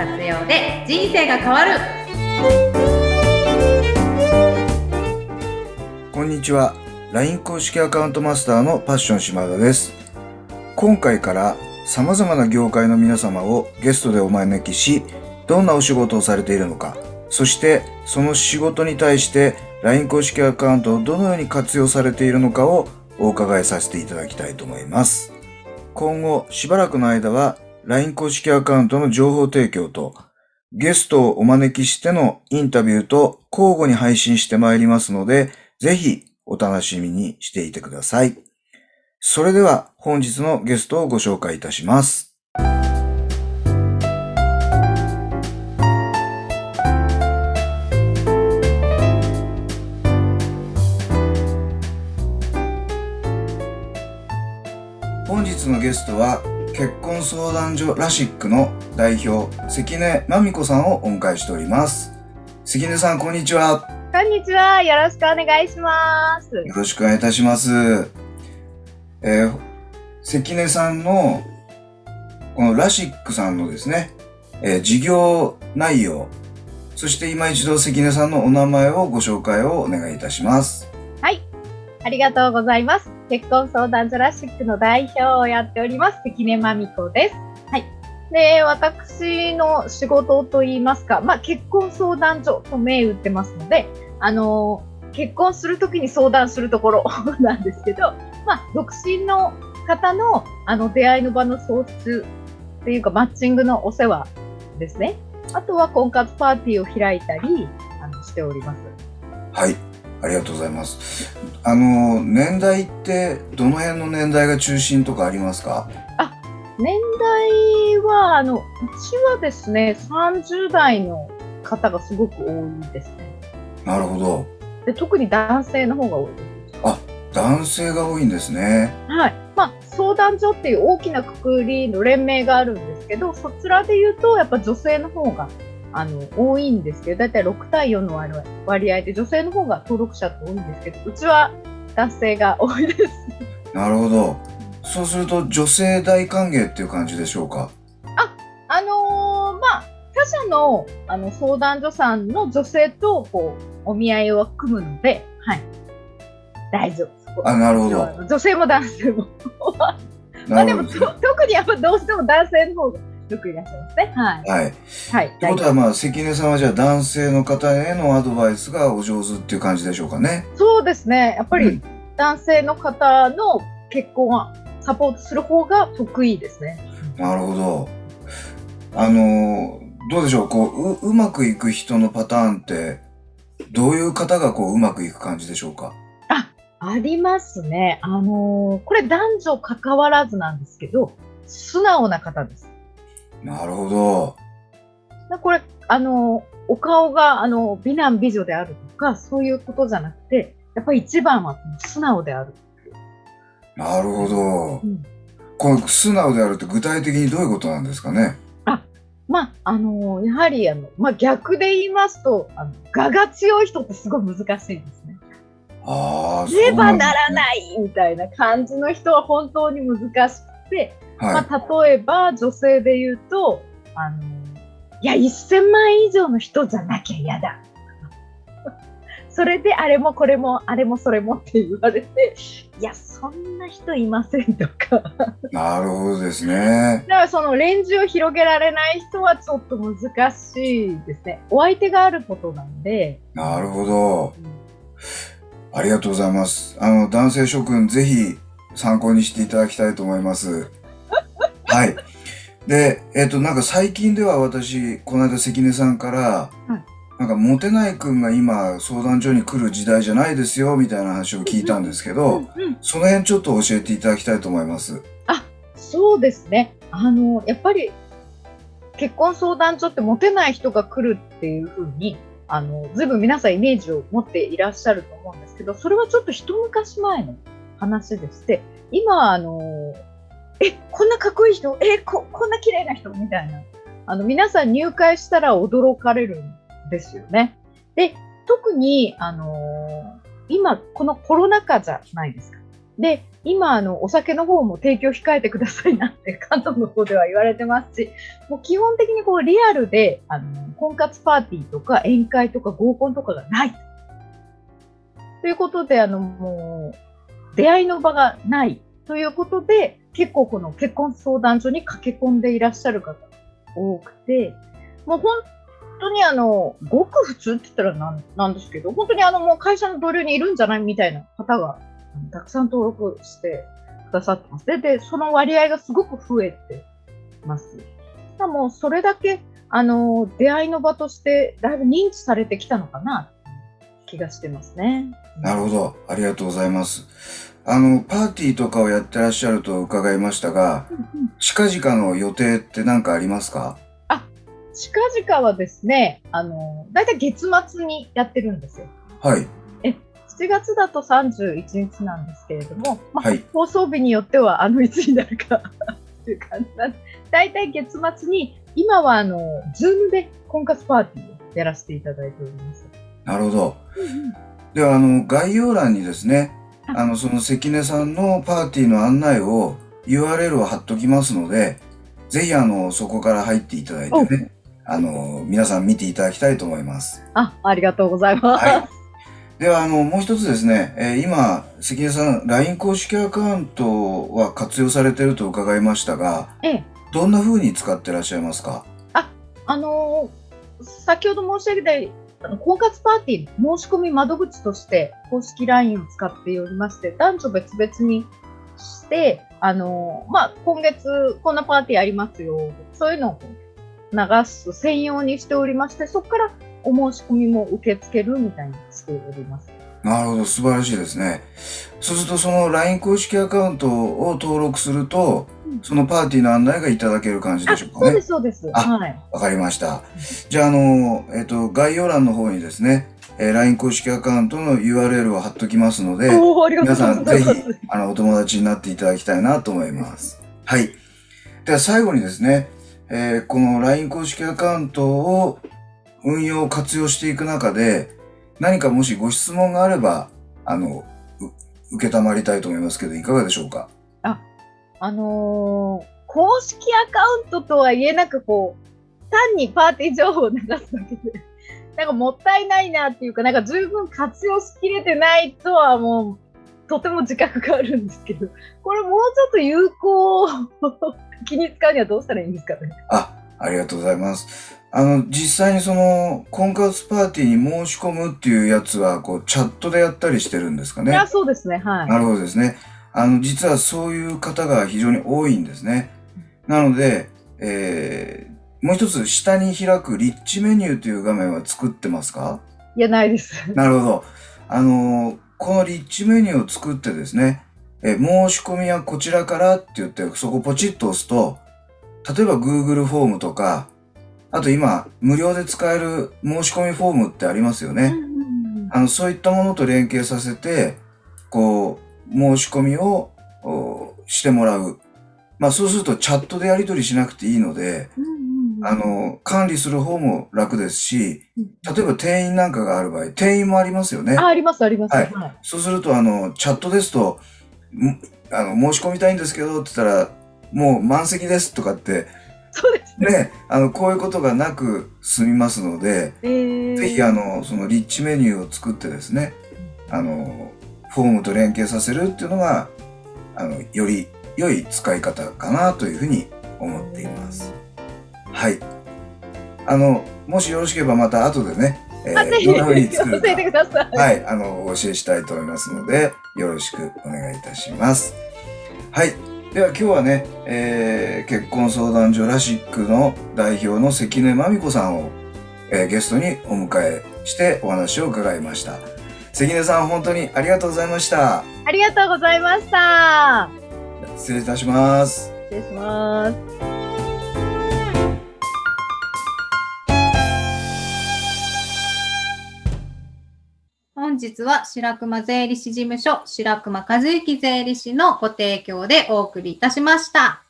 活用で人生が変わる。こんにちは。LINE 公式アカウントマスターのパッション島田です。今回から様々な業界の皆様をゲストでお招きしどんなお仕事をされているのかそしてその仕事に対して LINE 公式アカウントをどのように活用されているのかをお伺いさせていただきたいと思います。今後しばらくの間は LINE 公式アカウントの情報提供とゲストをお招きしてのインタビューと交互に配信してまいりますので、ぜひお楽しみにしていてください。それでは本日のゲストをご紹介いたします。本日のゲストは結婚相談所ラシックの代表関根真美子さんをお迎えしております。関根さんこんにちは。こんにちは。よろしくお願いします。よろしくお願いいたします。えー、関根さんのこのラシックさんのですね、えー、事業内容そして今一度関根さんのお名前をご紹介をお願いいたします。はい。ありがとうございます結婚相談所ラシックの代表をやっております、関根真美子です。はい。で、私の仕事といいますか、まあ、結婚相談所と銘打ってますので、あの結婚するときに相談するところ なんですけど、まあ、独身の方のあの出会いの場の創出っていうか、マッチングのお世話ですね。あとは婚活パーティーを開いたりあのしております。はい。ありがとうございます。あの、年代ってどの辺の年代が中心とかありますか？あ、年代は、あの、うちはですね、30代の方がすごく多いですね。なるほど。で特に男性の方が多いです。あ、男性が多いんですね。はい。まあ、相談所っていう大きなくくりの連盟があるんですけど、そちらで言うと、やっぱ女性の方があの、多いんですけど、だいたい6対4の割合で女性の方が登録者って多いんですけど、うちは男性が多いです。なるほど。そうすると女性大歓迎っていう感じでしょうか？あ、あのー、まあ、他社のあの相談所さんの女性とこうお見合いを組むので、はい。大丈夫。あ、なるほど。女性も男性も。まあでも、特にやっぱどうしても男性の方がよくいらっしゃいますね。はい。はい。はい。ということは、まあ、関根さんはじゃあ男性の方へのアドバイスがお上手っていう感じでしょうかね。そうですね。やっぱり男性の方の結婚はサポートする方が得意ですね。なるほど。あの、どうでしょう、こう、う、うまくいく人のパターンって、どういう方がこう、うまくいく感じでしょうか？あ、ありますね。あのー、これ男女関わらずなんですけど、素直な方です。なるほど。これ、あの、お顔が、あの、美男美女であるとか、そういうことじゃなくて、やっぱり一番は素直である。なるほど。うん、この素直であるって具体的にどういうことなんですかね？あ、まあ、あの、やはり、あの、まあ、逆で言いますと、あの、我が強い人ってすごい難しいんですね。ああ、ねばならないみたいな感じの人は本当に難しくて、はい、まあ、例えば女性で言うと、あの、いや、1000万以上の人じゃなきゃ嫌だ。それであれもこれもあれもそれもって言われて、いや、そんな人いませんとか。なるほどですね。だからそのレンジを広げられない人はちょっと難しいですね。お相手があることなんで。なるほど。うん、ありがとうございます。あの、男性諸君、ぜひ参考にしていただきたいと思います。はい。で、えっ、ー、と、なんか最近では私、この間関根さんから、はい、なんか、モテない君が今、相談所に来る時代じゃないですよ、みたいな話を聞いたんですけど、その辺ちょっと教えていただきたいと思います。あ、そうですね。あの、やっぱり、結婚相談所ってモテない人が来るっていうふうに、あの、ずいぶん皆さんイメージを持っていらっしゃると思うんですけど、それはちょっと一昔前の話でして、今、あの、え、こんなかっこいい人？え、こ、こんな綺麗な人？みたいな。あの、皆さん入会したら驚かれるんですよね。で、特に、あのー、今、このコロナ禍じゃないですか。で、今、あの、お酒の方も提供控えてくださいなって関東の方では言われてますし、もう基本的にこうリアルで、あの、婚活パーティーとか宴会とか合コンとかがない。ということで、あの、もう、出会いの場がないということで、結構この結婚相談所に駆け込んでいらっしゃる方多くて、もう本当にあの、ごく普通って言ったらなんなんですけど、本当にあのもう会社の同僚にいるんじゃないみたいな方がたくさん登録してくださってます。で、でその割合がすごく増えてます。しかもそれだけあの出会いの場としてだいぶ認知されてきたのかな気がしてますね。なるほど。ありがとうございます。あの、パーティーとかをやってらっしゃると伺いましたが、うんうん近々の予定って何かありますか？近々はですね、あの、だいたい月末にやってるんですよ。はい。7月だと31日なんですけれども、まあはい放送日によってはあのいつになるか という感じなんで、だいたい月末に、今はあの、ズームで婚活パーティーをやらせていただいております。なるほど。では、あの、概要欄にですね、あの、その関根さんのパーティーの案内を URL を貼っときますので、ぜひあの、そこから入っていただいてね、あの、皆さん見ていただきたいと思います。あ、ありがとうございます。はい。では、あの、もう一つですね、えー今、関根さん、LINE 公式アカウントは活用されていると伺いましたが、ええどんな風に使ってらっしゃいますか？あのー先ほど申し上げたあの婚活パーティー申し込み窓口として公式 LINE を使っておりまして、男女別々にして、あのまあ、今月こんなパーティーありますよ。そういうのを流す専用にしておりまして、そこからお申し込みも受け付けるみたいにしております。なるほど、素晴らしいですね。そうすると、その LINE 公式アカウントを登録すると、そのパーティーの案内がいただける感じであ、しょうかねそうです、。そうです。あはい。わかりました。じゃあ、あの、えっ、と、概要欄の方にですね、えー LINE 公式アカウントの URL を貼っときますので、皆。さんぜひ、あの、お友達になっていただきたいなと思います。はい。では最後にですね、えーこの LINE 公式アカウントを運用、活用していく中で、何かもしご質問があれば、あの、う受けたまりたいと思いますけど、いかがでしょうか？あのー公式アカウントとは言えなく、こう、単にパーティー情報を流すだけで、なんかもったいないなっていうか、なんか十分活用しきれてないとはもう、とても自覚があるんですけど、これもうちょっと有効的 に使うにはどうしたらいいんですかね？あ、ありがとうございます。あの、実際にその、婚活パーティーに申し込むっていうやつは、こう、チャットでやったりしてるんですかね？いや、そうですね、はい。なるほどですね。あの、実はそういう方が非常に多いんですね。なので、えーもう一つ下に開くリッチメニューという画面は作ってますか？いや、ないです。なるほど。あのーこのリッチメニューを作ってですね、えー申し込みはこちらからって言って、そこポチッと押すと、例えば Google フォームとか、あと今、無料で使える申し込みフォームってありますよね。あの、そういったものと連携させて、こう、申し込みをおしてもらう。まあそうするとチャットでやり取りしなくていいので、あの、管理する方も楽ですし、例えば定員なんかがある場合、定員もありますよね。あ、あります、あります。はいはいそうすると、あの、チャットですと、んあの、申し込みたいんですけどって言ったら、もう満席ですとかって、そうですね。ね、あの、こういうことがなく済みますので、えーぜひあの、そのリッチメニューを作ってですね、あの、フォームと連携させるっていうのが、あの、より良い使い方かなというふうに思っています。はい。あの、もしよろしければまた後でね、えあ、ぜひ、どんな教ふうに作るか。はい、あの、お教えしたいと思いますので、よろしくお願いいたします。はい。では今日はね、えー結婚相談所ラシックの代表の関根真美子さんを、えーゲストにお迎えしてお話を伺いました。関根さん、本当にありがとうございました。ありがとうございました。失礼いたします。失礼します。日は白熊税理士事務所白熊和之税理士のご提供でお送りいたしました。